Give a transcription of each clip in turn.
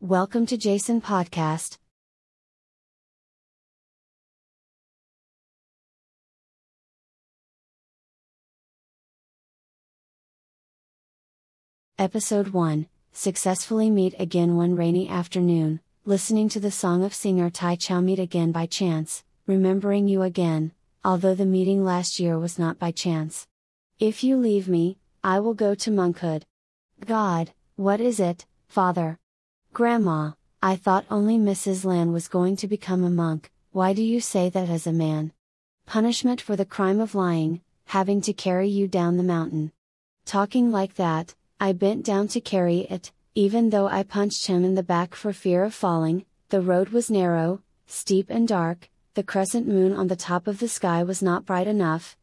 Welcome to Jason Podcast. Episode 1 Successfully meet again one rainy afternoon, listening to the song of singer Tai Chow meet again by chance, remembering you again, although the meeting last year was not by chance. If you leave me, I will go to monkhood. God, what is it, Father? Grandma, I thought only Mrs. Lan was going to become a monk, why do you say that as a man? Punishment for the crime of lying, having to carry you down the mountain. Talking like that, I bent down to carry it, even though I punched him in the back for fear of falling, the road was narrow, steep and dark, the crescent moon on the top of the sky was not bright enough,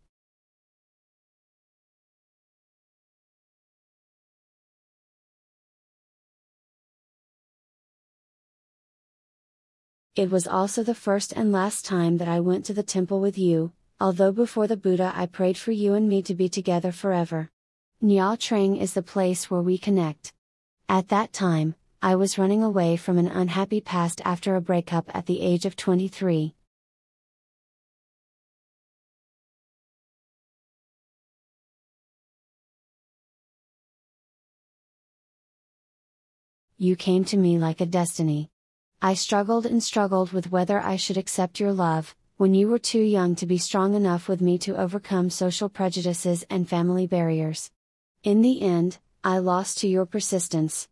It was also the first and last time that I went to the temple with you, although before the Buddha I prayed for you and me to be together forever. Nha Trang is the place where we connect. At that time, I was running away from an unhappy past after a breakup at the age of 23. You came to me like a destiny. I struggled and struggled with whether I should accept your love, when you were too young to be strong enough with me to overcome social prejudices and family barriers. In the end, I lost to your persistence.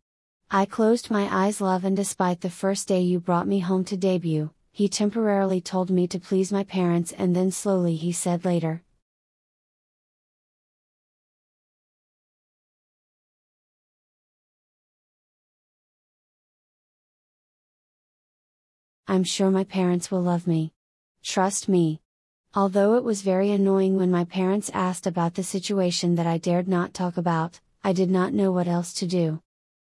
I closed my eyes, love, and despite the first day you brought me home to debut, he temporarily told me to please my parents, and then slowly he said later, I'm sure my parents will love me. Trust me. Although it was very annoying when my parents asked about the situation that I dared not talk about, I did not know what else to do.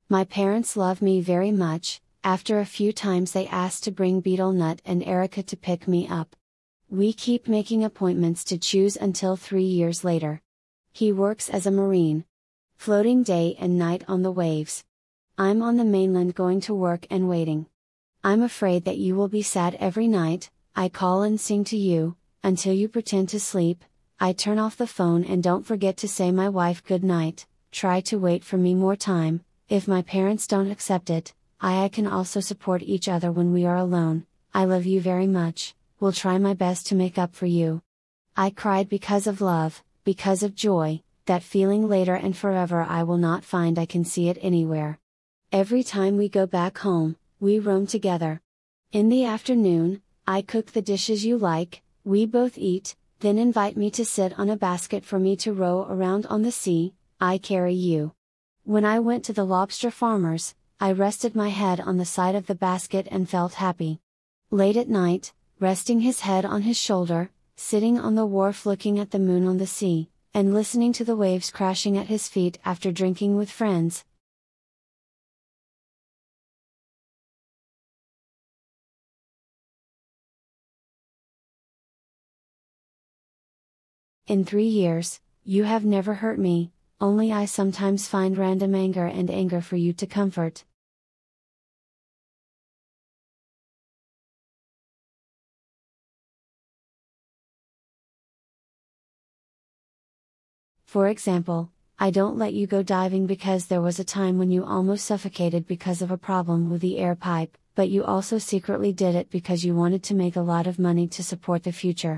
My parents love me very much, after a few times they asked to bring Betel Nut and Areca to pick me up. We keep making appointments to choose until three years later. He works as a marine. Floating day and night on the waves. I'm on the mainland going to work and waiting. I'm afraid that you will be sad every night, I call and sing to you, until you pretend to sleep, I turn off the phone and don't forget to say my wife good night, try to wait for me more time, if my parents don't accept it, I, I can also support each other when we are alone, I love you very much, will try my best to make up for you. I cried because of love, because of joy, that feeling later and forever I will not find I can see it anywhere. Every time we go back home, we roam together. In the afternoon, I cook the dishes you like, we both eat, then invite me to sit on a basket for me to row around on the sea, I carry you. When I went to the lobster farmers, I rested my head on the side of the basket and felt happy. Late at night, resting his head on his shoulder, sitting on the wharf looking at the moon on the sea, and listening to the waves crashing at his feet after drinking with friends, In three years, you have never hurt me, only I sometimes find random anger and anger for you to comfort. For example, I don't let you go diving because there was a time when you almost suffocated because of a problem with the air pipe, but you also secretly did it because you wanted to make a lot of money to support the future.